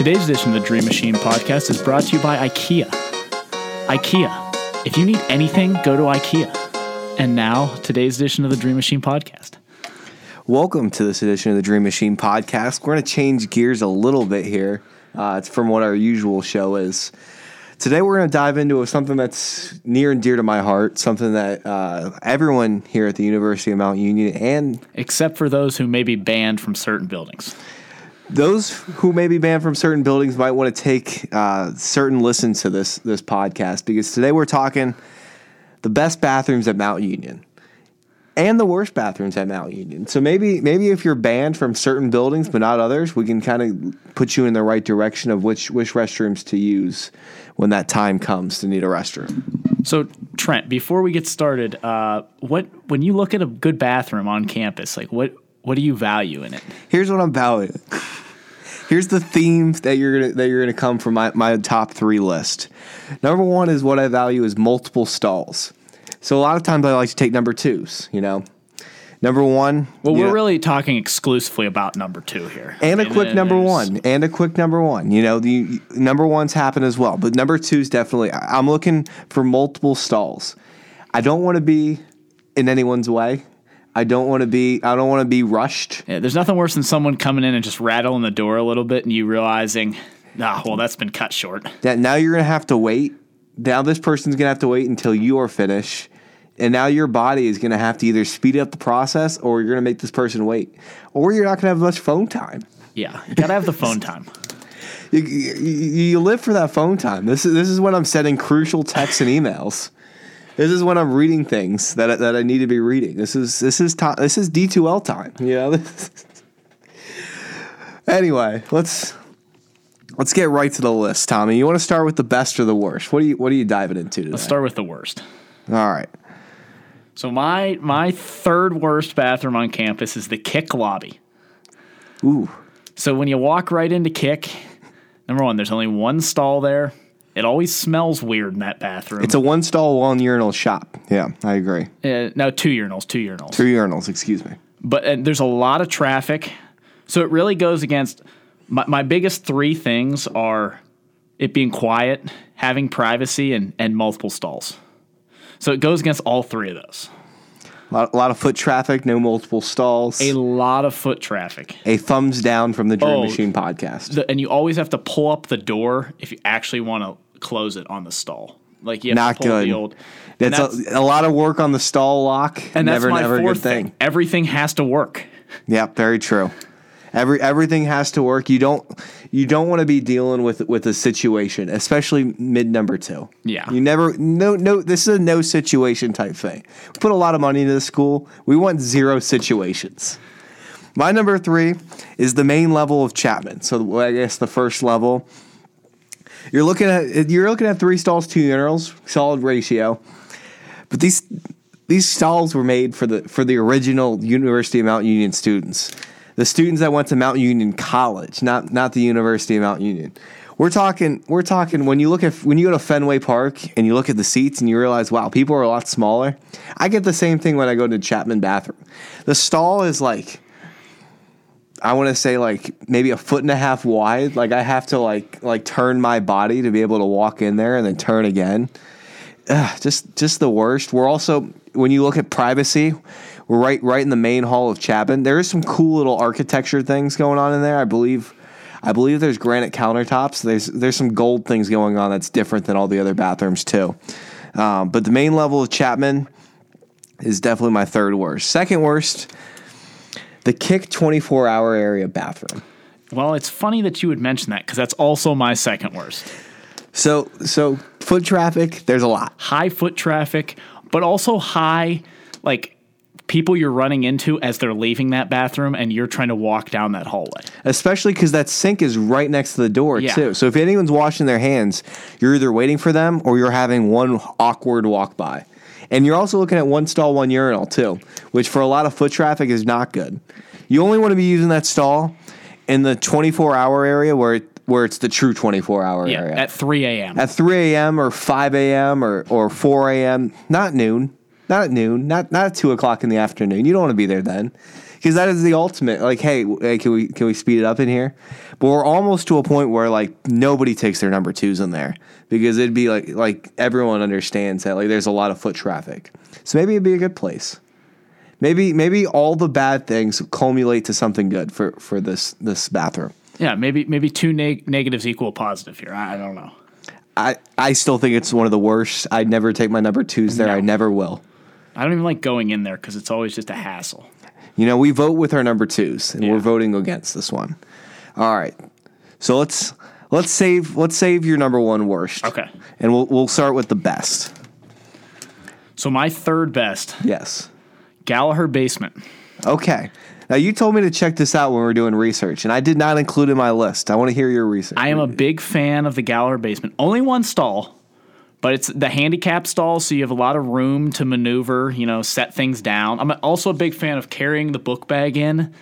Today's edition of the Dream Machine podcast is brought to you by IKEA. IKEA. If you need anything, go to IKEA. And now, today's edition of the Dream Machine podcast. Welcome to this edition of the Dream Machine podcast. We're going to change gears a little bit here. Uh, it's from what our usual show is. Today, we're going to dive into something that's near and dear to my heart, something that uh, everyone here at the University of Mount Union and Except for those who may be banned from certain buildings. Those who may be banned from certain buildings might want to take uh, certain listens to this this podcast because today we're talking the best bathrooms at Mount Union and the worst bathrooms at Mount Union. So maybe maybe if you're banned from certain buildings but not others, we can kind of put you in the right direction of which which restrooms to use when that time comes to need a restroom. So, Trent, before we get started, uh, what when you look at a good bathroom on campus, like what what do you value in it? Here's what I'm valuing. Here's the theme that you're gonna that you're gonna come from my, my top three list. Number one is what I value is multiple stalls. So a lot of times I like to take number twos, you know. Number one. Well, we're know, really talking exclusively about number two here. and I a mean, quick number one, and a quick number one. You know, the number ones happen as well, but number two is definitely. I'm looking for multiple stalls. I don't want to be in anyone's way. I don't want to be. I don't want to be rushed. Yeah, there's nothing worse than someone coming in and just rattling the door a little bit and you realizing, ah, well, that's been cut short. that now you're gonna have to wait. Now this person's gonna have to wait until you are finished, and now your body is gonna have to either speed up the process or you're gonna make this person wait, or you're not gonna have much phone time. Yeah, you gotta have the phone time. You, you, you live for that phone time. This is this is when I'm sending crucial texts and emails. This is when I'm reading things that I, that I need to be reading. This is this is time. This is D2L time. You know. anyway, let's let's get right to the list, Tommy. You want to start with the best or the worst? What are you What are you diving into today? Let's start with the worst. All right. So my my third worst bathroom on campus is the kick lobby. Ooh. So when you walk right into kick, number one, there's only one stall there. It always smells weird in that bathroom. It's a one stall, one urinal shop. Yeah, I agree. uh, no two urinals, two urinals. Two urinals, excuse me. but and there's a lot of traffic so it really goes against my, my biggest three things are it being quiet having privacy and, and multiple stalls so it goes against all three of those A lot, a lot of foot traffic, no multiple stalls. a A, lot of foot traffic A thumbs down from the Dream Oh. Machine podcast. The- and you always have to pull up the door if you actually want to close it on the stall like you have Not good. the old and That's, a, a lot of work on the stall lock. and that's my never fourth thing. thing everything has to work Yep, very true. Every everything has to work. You don't you don't want to be dealing with with a situation, especially mid number two. Yeah. you never no no. This is a no situation type thing. We put a lot of money into the school. We want zero situations. My number three is the main level of Chapman. So I guess the first level. You're looking at you're looking at three stalls, two urinals, solid ratio. But these these stalls were made for the for the original University of Mount Union students, the students that went to Mount Union College, not not the University of Mount Union. We're talking we're talking when you look at when you go to Fenway Park and you look at the seats and you realize wow people are a lot smaller. I get the same thing when I go to Chapman bathroom. The stall is like I want to say like maybe a foot and a half wide. Like I have to like like turn my body to be able to walk in there and then turn again. Ugh, just just the worst. We're also when you look at privacy, we're right right in the main hall of Chapman. There is some cool little architecture things going on in there. I believe I believe there's granite countertops. There's there's some gold things going on that's different than all the other bathrooms too. Um, but the main level of Chapman is definitely my third worst. Second worst, the Kick 24 hour area bathroom. well it's funny that you would mention that because that's also my second worst So so foot traffic, there's a lot. high foot traffic, but also high like people you're running into as they're leaving that bathroom and you're trying to walk down that hallway. Especially because that sink is right next to the door Yeah. too. So if anyone's washing their hands, you're either waiting for them or you're having one awkward walk by. And you're also looking at one stall, one urinal too, which for a lot of foot traffic is not good. You only want to be using that stall in the 24 hour area where it, where it's the true 24 hour Yeah, area. at 3 a.m. at 3 a.m. or 5 a.m. or, or 4 a.m. Not noon. Not at noon. Not not at 2 o'clock in the afternoon. You don't want to be there then. Because that is the ultimate. Like, hey, hey, can we can we speed it up in here? But we're almost to a point where like nobody takes their number twos in there because it'd be like like everyone understands that like there's a lot of foot traffic. So maybe it'd be a good place. Maybe maybe all the bad things culminate to something good for for this this bathroom. Yeah, maybe maybe two neg- negatives equal positive here. I, I don't know. I I still think it's one of the worst. I'd never take my number twos there. No. I never will. I don't even like going in there because it's always just a hassle. You know, we vote with our number twos, and Yeah. we're voting against this one. All right, so let's let's save let's save your number one worst. Okay. and we'll we'll start with the best. So my third best, Yes. Gallaher basement. Okay. Now you told me to check this out when we were doing research, and I did not include it in my list. I want to hear your research. I am a big fan of the Gallaher basement. Only one stall, but it's the handicap stall, so you have a lot of room to maneuver. You know, set things down. I'm also a big fan of carrying the book bag in.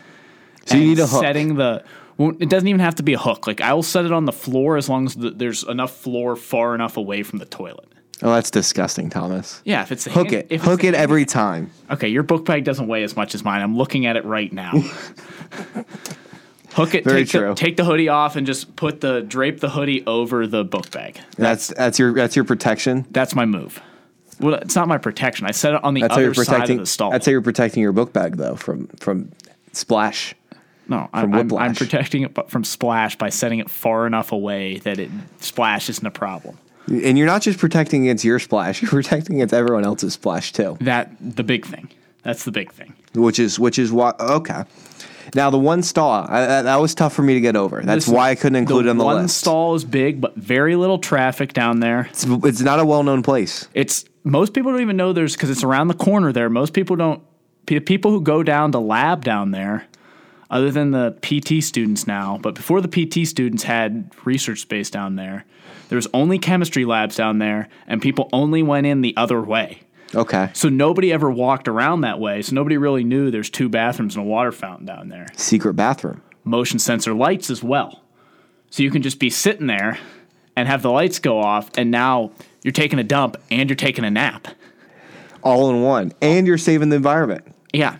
so you need a hook. Setting the. Well, it doesn't even have to be a hook. Like I will set it on the floor as long as the, there's enough floor far enough away from the toilet. Oh, that's disgusting, Thomas. Yeah, if it's a Hook hand- it. Hook it hand- every time. Okay, your book bag doesn't weigh as much as mine. I'm looking at it right now. Hook it. Very take The, take the hoodie off and just put the drape the hoodie over the book bag. That's that's your that's your protection. That's my move. Well, it's not my protection. I set it on the That's other you're side of the stall. That's how you're protecting your book bag though from from splash. no, I'm, I'm, I'm protecting it from splash by setting it far enough away that it splash isn't a problem. And you're not just protecting against your splash; you're protecting against everyone else's splash too. That the big thing. That's the big thing. Which is which is what okay. Now the one stall I, that, that was tough for me to get over. That's why I couldn't include it on the list. The one list. stall is big, but very little traffic down there. It's, it's not a well-known place. It's most people don't even know there's because it's around the corner there. Most people don't. pe- People who go down to lab down there, other than the PT students now, but before the PT students had research space down there, there was only chemistry labs down there, and people only went in the other way. Okay, So nobody ever walked around that way. So nobody really knew there's two bathrooms and a water fountain down there. secret bathroom. Motion sensor lights as well. So you can just be sitting there and have the lights go off, and now you're taking a dump and you're taking a nap. all in one, and you're saving the environment, Yeah.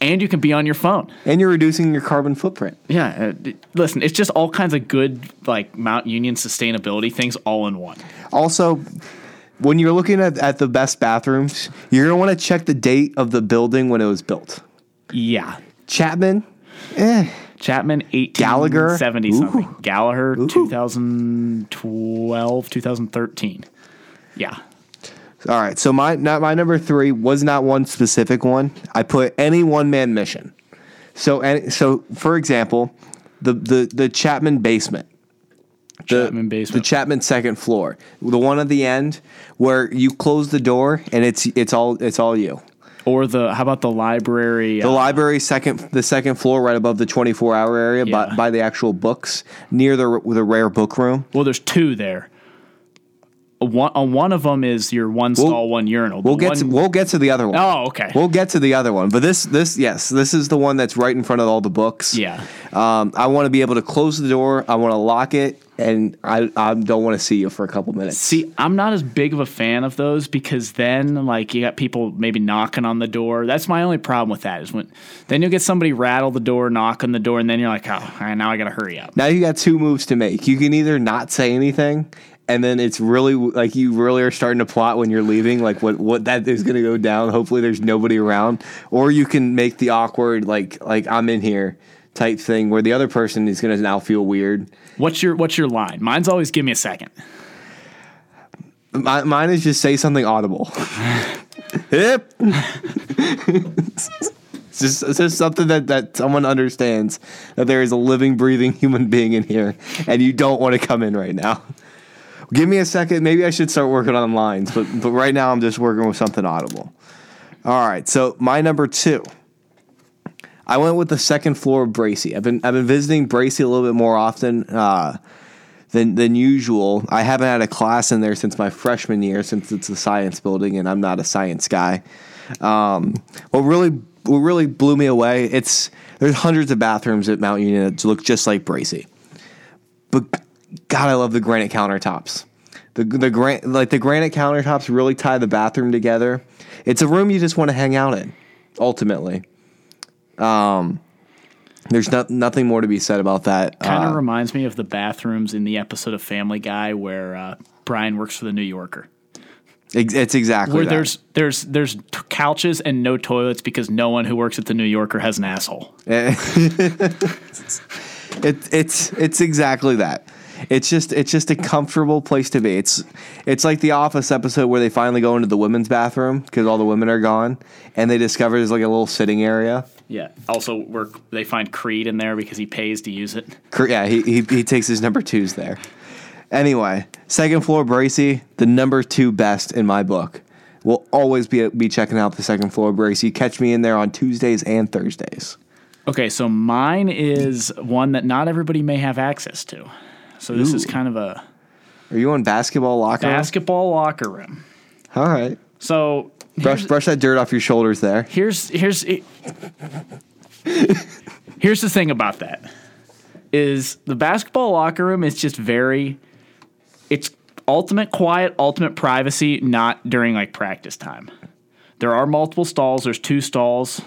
And you can be on your phone. and you're reducing your carbon footprint. Yeah. uh, listen, it's just all kinds of good, like Mount Union sustainability things all in one. Also, when you're looking at, at the best bathrooms, you're gonna want to check the date of the building when it was built. Yeah. Chapman, eh, Chapman, 1870 Gallaher? something. Gallaher, 2012, 2013. Yeah. All right, so my not my number three was not one specific one. I put any one man mission. So any, so for example, the the the Chapman basement. The, Chapman basement. The Chapman second floor. The one at the end where you close the door and it's it's all it's all you. Or the, how about the library? The uh, library second the second floor right above the 24 hour area by, by the actual books near the the rare book room. well, there's two there. One, uh, one of them is your one stall, one urinal. We'll get one, to, we'll get to the other one. Oh, okay. We'll get to the other one, but this this yes, this is the one that's right in front of all the books. Yeah. Um, I want to be able to close the door. I want to lock it, and I I don't want to see you for a couple minutes. See, I'm not as big of a fan of those because then, like, you got people maybe knocking on the door. That's my only problem with that is when then you'll get somebody rattle the door, knock on the door, and then you're like, oh, all right, now I got to hurry up. Now you got two moves to make. You can either not say anything, and then it's really like you really are starting to plot when you're leaving, like what what that is going to go down. Hopefully, there's nobody around, or you can make the awkward like like I'm in here type thing where the other person is going to now feel weird. What's your What's your line? Mine's always give me a second. Mi- mine is just say something audible. Hip. it's just, it's just something that, that someone understands that there is a living, breathing human being in here, and you don't want to come in right now. Give me a second. Maybe I should start working on lines, but but right now I'm just working with something audible. All right. So my number two. I went with the second floor of Bracy. I've been I've been visiting Bracy a little bit more often. Uh, than than usual. I haven't had a class in there since my freshman year, since it's a science building, and I'm not a science guy. Um, what really what really blew me away it's there's hundreds of bathrooms at Mount Union that look just like Bracy, but God, I love the granite countertops. The the gran- like the granite countertops really tie the bathroom together. It's a room you just want to hang out in, ultimately. Um, there's not nothing more to be said about that. Kind of Uh, reminds me of the bathrooms in the episode of Family Guy where uh, Brian works for the New Yorker. it's exactly Where that. there's there's there's t- couches and no toilets because no one who works at the New Yorker has an asshole. It, it's it's exactly that. It's just it's just a comfortable place to be. It's it's like the Office episode where they finally go into the women's bathroom because all the women are gone, and they discover there's like a little sitting area. Yeah. Also, where they find Creed in there because he pays to use it. Yeah, he, he he takes his number twos there. Anyway, second floor Bracy, the number two best in my book. We'll always be be checking out the second floor Bracy. Catch me in there on Tuesdays and Thursdays. Okay, so mine is one that not everybody may have access to. So this is kind of a Are you on basketball locker? room? basketball locker room. All right. So Brush brush that dirt off your shoulders there. here's here's here's the thing about that is the basketball locker room is just very it's ultimate quiet, ultimate privacy, not during like practice time. There are multiple stalls, there's two stalls.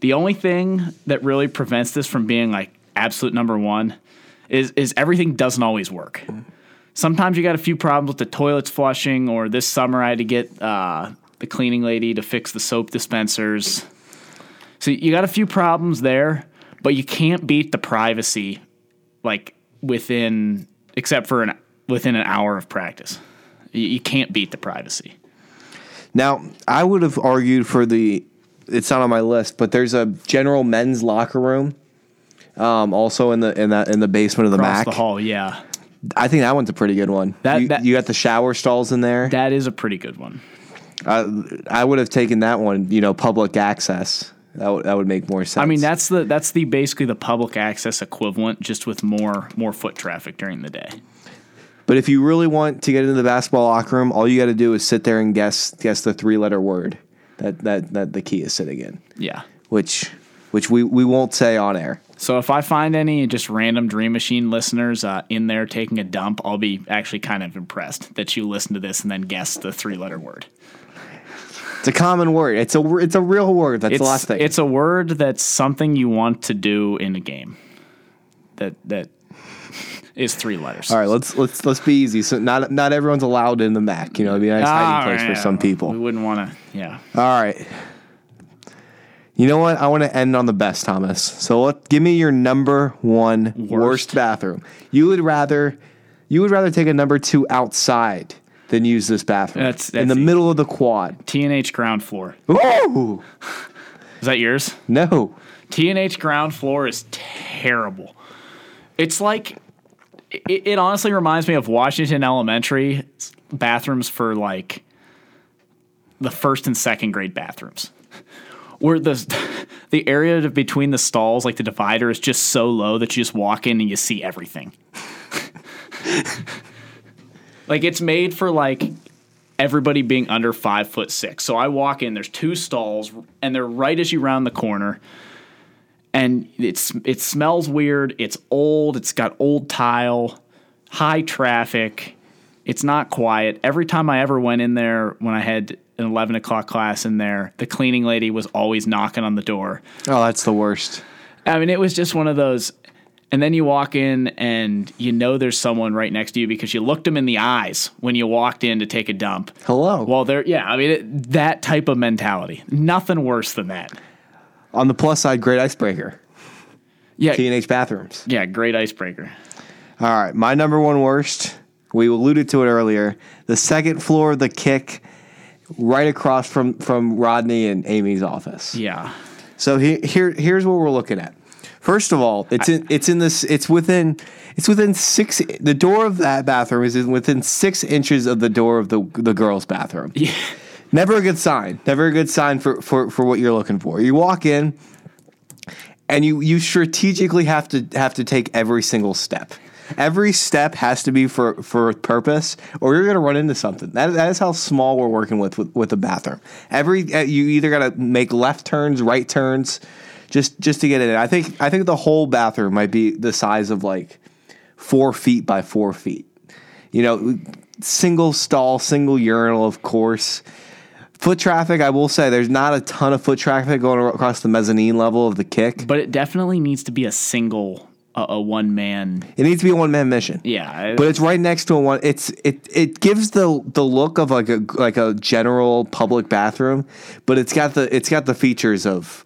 The only thing that really prevents this from being like absolute number 1 is is everything doesn't always work. Sometimes you got a few problems with the toilets flushing or this summer I had to get uh, the cleaning lady to fix the soap dispensers. So you got a few problems there, but you can't beat the privacy like within except for an within an hour of practice. You, you can't beat the privacy. Now, I would have argued for the. It's not on my list, but there's a general men's locker room, um, also in the in that in the basement of the Across Mac. the hall, yeah. I think that one's a pretty good one. That- you, that- you got the shower stalls in there. That is a pretty good one. I, I would have taken that one. You know, public access. That would that would make more sense. I mean, that's the that's the basically the public access equivalent, just with more more foot traffic during the day. But if you really want to get into the basketball locker room, all you got to do is sit there and guess guess the three letter word that that that the key is sitting in, Yeah. which which we we won't say on air. So if I find any just random Dream Machine listeners uh, in there taking a dump, I'll be actually kind of impressed that you listen to this and then guess the three letter word. It's a common word. It's a it's a real word. That's the last thing. it's a word that's something you want to do in a game. That that is three letters. All right, let's let's let's be easy. So not not everyone's allowed in the Mac. You know, it'd be a nice Ah, hiding place yeah. for some people. We wouldn't want to. Yeah. All right. You know what? I want to end on the best, Thomas. So let, give me your number one worst. Worst. bathroom. You would rather you would rather take a number two outside than use this bathroom That's- in the easy. middle of the quad. TNH ground floor. Ooh, Is that yours? no. TNH ground floor is terrible. It's like it, it honestly reminds me of Washington Elementary bathrooms for like the first and second grade bathrooms. Where the the area between the stalls, like the divider, is just so low that you just walk in and you see everything. like it's made for like everybody being under five foot six. So I walk in, there's two stalls, and they're right as you round the corner. And it's it smells weird. It's old. It's got old tile, high traffic. It's not quiet. Every time I ever went in there when I had an eleven o'clock class in there, the cleaning lady was always knocking on the door. Oh, that's the worst. I mean, it was just one of those. And then you walk in and you know there's someone right next to you because you looked them in the eyes when you walked in to take a dump. Hello. Well, there, yeah, I mean, it, that type of mentality. Nothing worse than that. on the plus side, great icebreaker. Yeah, TNH bathrooms. yeah, great icebreaker. All right, my number one worst. We alluded to it earlier. The second floor of the kick, right across from from Rodney and Amy's office. Yeah, So he, here here's what we're looking at. First of all, it's in it's in this it's within it's within six the door of that bathroom is within six inches of the door of the the girls' bathroom. yeah, Never a good sign. Never a good sign for, for, for what you're looking for. You walk in and you you strategically have to have to take every single step. Every step has to be for, for purpose, or you're going to run into something. That, that is how small we're working with with, with the bathroom. Every uh, you either got to make left turns, right turns, just just to get in. I think I think the whole bathroom might be the size of like four feet by four feet. You know, single stall, single urinal, of course Foot traffic, I will say, there's not a ton of foot traffic going across the mezzanine level of the kick. But it definitely needs to be a single, a, a one man. It needs to be a one man mission. Yeah, But it's right next to a one. It's it it gives the the look of like a like a general public bathroom, but it's got the it's got the features of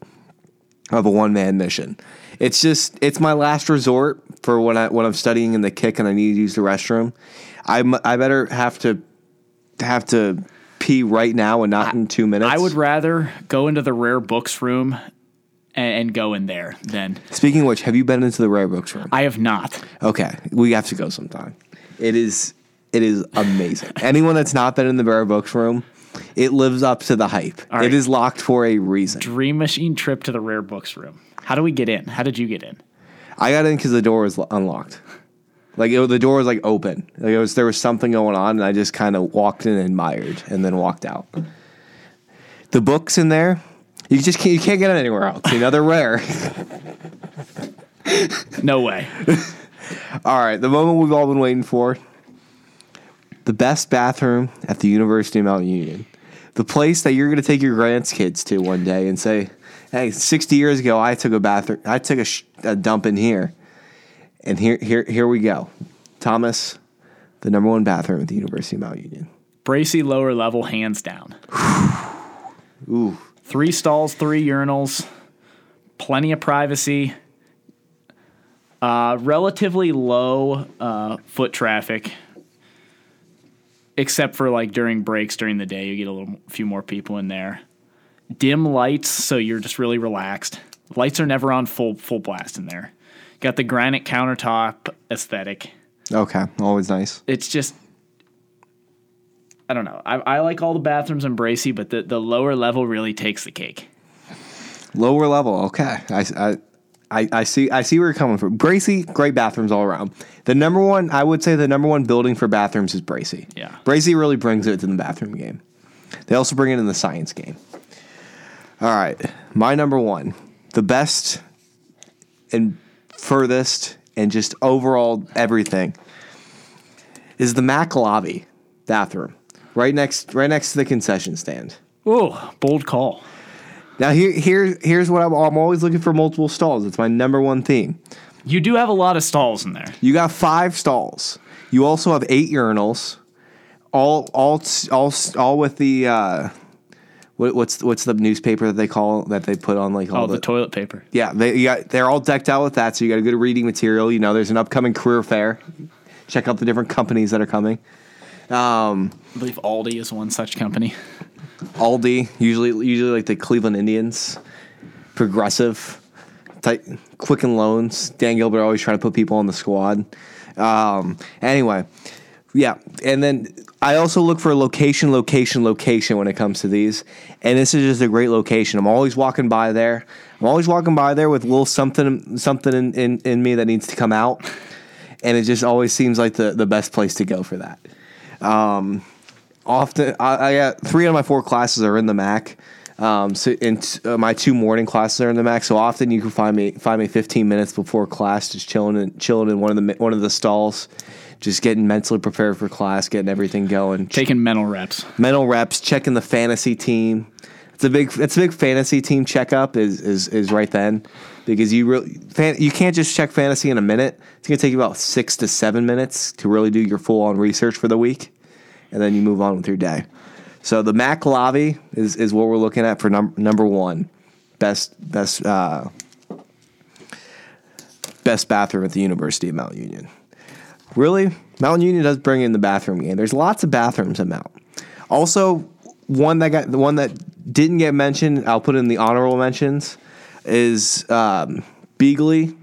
of a one man mission. It's just it's my last resort for when I when I'm studying in the kick and I need to use the restroom. I I better have to have to pee right now and not in two minutes. I would rather go into the rare books room and, go in there then. Speaking of which, have you been into the rare books room? I have not. Okay, we have to go sometime. It is it is amazing. Anyone that's not been in the rare books room, it lives up to the hype. Right. It is locked for a reason. Dream machine trip to the rare books room. How do we get in? How did you get in? I got in because the door was unlocked. Like it, the door was like open. Like it was there was something going on, and I just kind of walked in, and admired, and then walked out. The books in there, you just can't, you can't get them anywhere else. You know they're rare. No way. all right, the moment we've all been waiting for. The best bathroom at the University of Mount Union. The place that you're going to take your grandkids to one day and say, "Hey, 60 years ago, I took a bathroom. I took a, sh- a dump in here, and here, here, here we go." Thomas, the number one bathroom at the University of Mount Union. Bracy lower level, hands down. Ooh, Three stalls, three urinals, plenty of privacy. Uh, relatively low uh, foot traffic, except for like during breaks during the day, you get a little few more people in there. Dim lights, so you're just really relaxed. Lights are never on full full blast in there. Got the granite countertop aesthetic. okay, always nice. It's just I don't know. I, I like all the bathrooms in Bracy, but the, the lower level really takes the cake. Lower level, okay. I, I, I, I see. I see where you're coming from. Bracy, great bathrooms all around. The number one, I would say, the number one building for bathrooms is Bracy. Yeah. Bracy really brings it to the bathroom game. They also bring it in the science game. All right, my number one, the best and furthest and just overall everything is the Mac lobby bathroom, right next, right next to the concession stand. Oh, bold call. Now here, here, here's what I'm, I'm always looking for multiple stalls. It's my number one theme. You do have a lot of stalls in there. You got five stalls. You also have eight urinals, all, all, all, all with the uh, what, what's what's the newspaper that they call that they put on like all Oh, the, the, toilet paper. yeah they you got they're all decked out with that. So you got a good reading material. You know, there's an upcoming career fair. Check out the different companies that are coming. Um, I believe Aldi is one such company. Aldi, usually usually like the Cleveland Indians, Progressive, type, Quicken Loans. Dan Gilbert always trying to put people on the squad. Um, anyway, yeah, and then I also look for location, location, location when it comes to these, and this is just a great location. I'm always walking by there. I'm always walking by there with a little something something in, in, in me that needs to come out, and it just always seems like the, the best place to go for that often I, I got three out of my four classes are in the Mac. Um, so and t- uh, my two morning classes are in the Mac. So often you can find me find me 15 minutes before class, just chilling in, chilling in one of the one of the stalls, just getting mentally prepared for class, getting everything going, Taking mental reps. mental reps, checking the fantasy team. It's a big it's a big fantasy team checkup is is is right then because you really fan, you can't just check fantasy in a minute. It's gonna take you about six to seven minutes to really do your full on research for the week, and then you move on with your day. So the Mac lobby is is what we're looking at for num- number one, best best uh, best bathroom at the University of Mount Union. Really, Mount Union does bring in the bathroom game. There's lots of bathrooms at Mount. Also, one that got the one that didn't get mentioned, I'll put in the honorable mentions, is um, Beeghly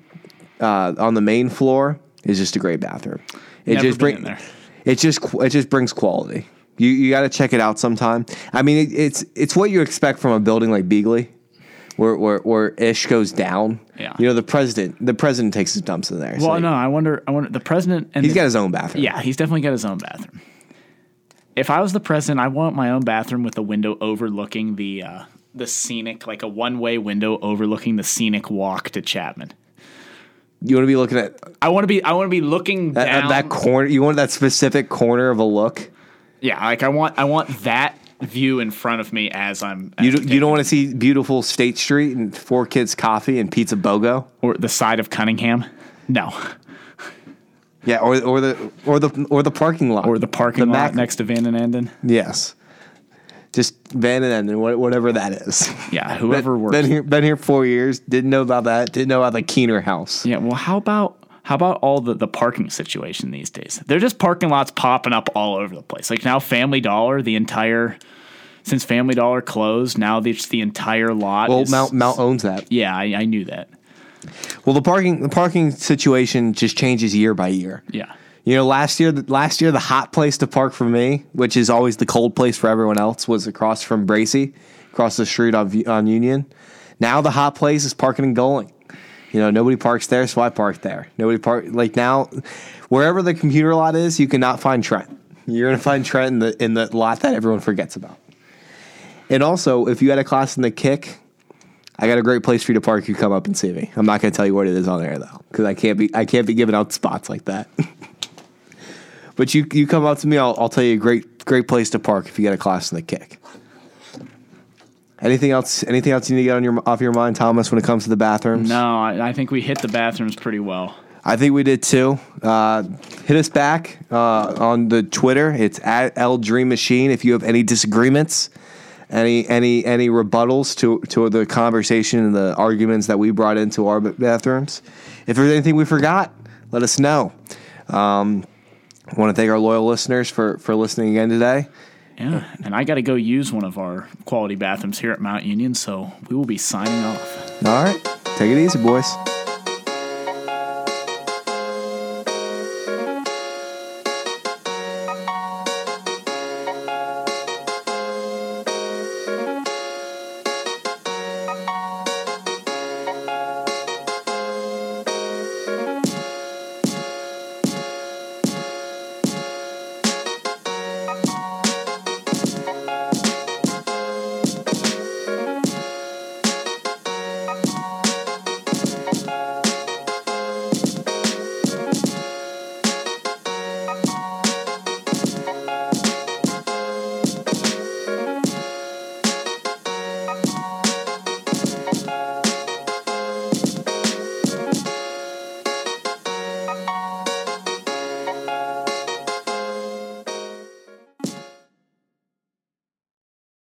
uh, on the main floor is just a great bathroom. It Never just been bring in there. it just it just brings quality. You you got to check it out sometime. I mean, it, it's it's what you expect from a building like Beeghly, where where, where ish goes down. Yeah. You know, the president the president takes his dumps in there. so Well, no, I wonder. I wonder. The president and he's the- got his own bathroom. Yeah, he's definitely got his own bathroom. If I was the president, I want my own bathroom with a window overlooking the uh, the scenic, like a one way window overlooking the scenic walk to Chapman. You want to be looking at I want to be. I want to be looking that, down. that corner. You want that specific corner of a look. yeah, like I want. I want that view in front of me as I'm. You don't, you don't want to see beautiful State Street and Four Kids Coffee and Pizza Bogo. or the side of Cunningham. No, Yeah, or or the or the or the parking lot or the parking lot Mac- next to Van and Enden. Yes, just Van and Enden, whatever that is. Yeah, whoever been, works. Been here, been here four years. Didn't know about that. Didn't know about the Keener house. Yeah, well, how about how about all the the parking situation these days? They're just parking lots popping up all over the place. Like now, Family Dollar, the entire since Family Dollar closed, now it's the entire lot. Well, is- Mount Mount owns that. Yeah, I, I knew that. Well, the parking the parking situation just changes year by year. Yeah, You know, last year, last year the hot place to park for me, which is always the cold place for everyone else, was across from Bracy, across the street on on Union. Now the hot place is parking and going. You know, nobody parks there, so I park there. Nobody park like now, wherever the computer lot is, you cannot find Trent. You're gonna find Trent in the in the lot that everyone forgets about. And also, if you had a class in the kick, I got a great place for you to park. You come up and see me. I'm not gonna tell you what it is on there though, because I can't be I can't be giving out spots like that. But you you come up to me, I'll, I'll tell you a great great place to park if you get a class in the kick. Anything else? Anything else you need to get on your off your mind, Thomas, when it comes to the bathrooms? no, I, I think we hit the bathrooms pretty well. I think we did too. Uh, hit us back uh, on the Twitter. It's at L Dream Machine. If you have any disagreements, any any any rebuttals to to the conversation and the arguments that we brought into our bathrooms, if there's anything we forgot, let us know. Um, I want to thank our loyal listeners for for listening again today. Yeah, and I got to go use one of our quality bathrooms here at Mount Union, so we will be signing off. All right, take it easy, boys.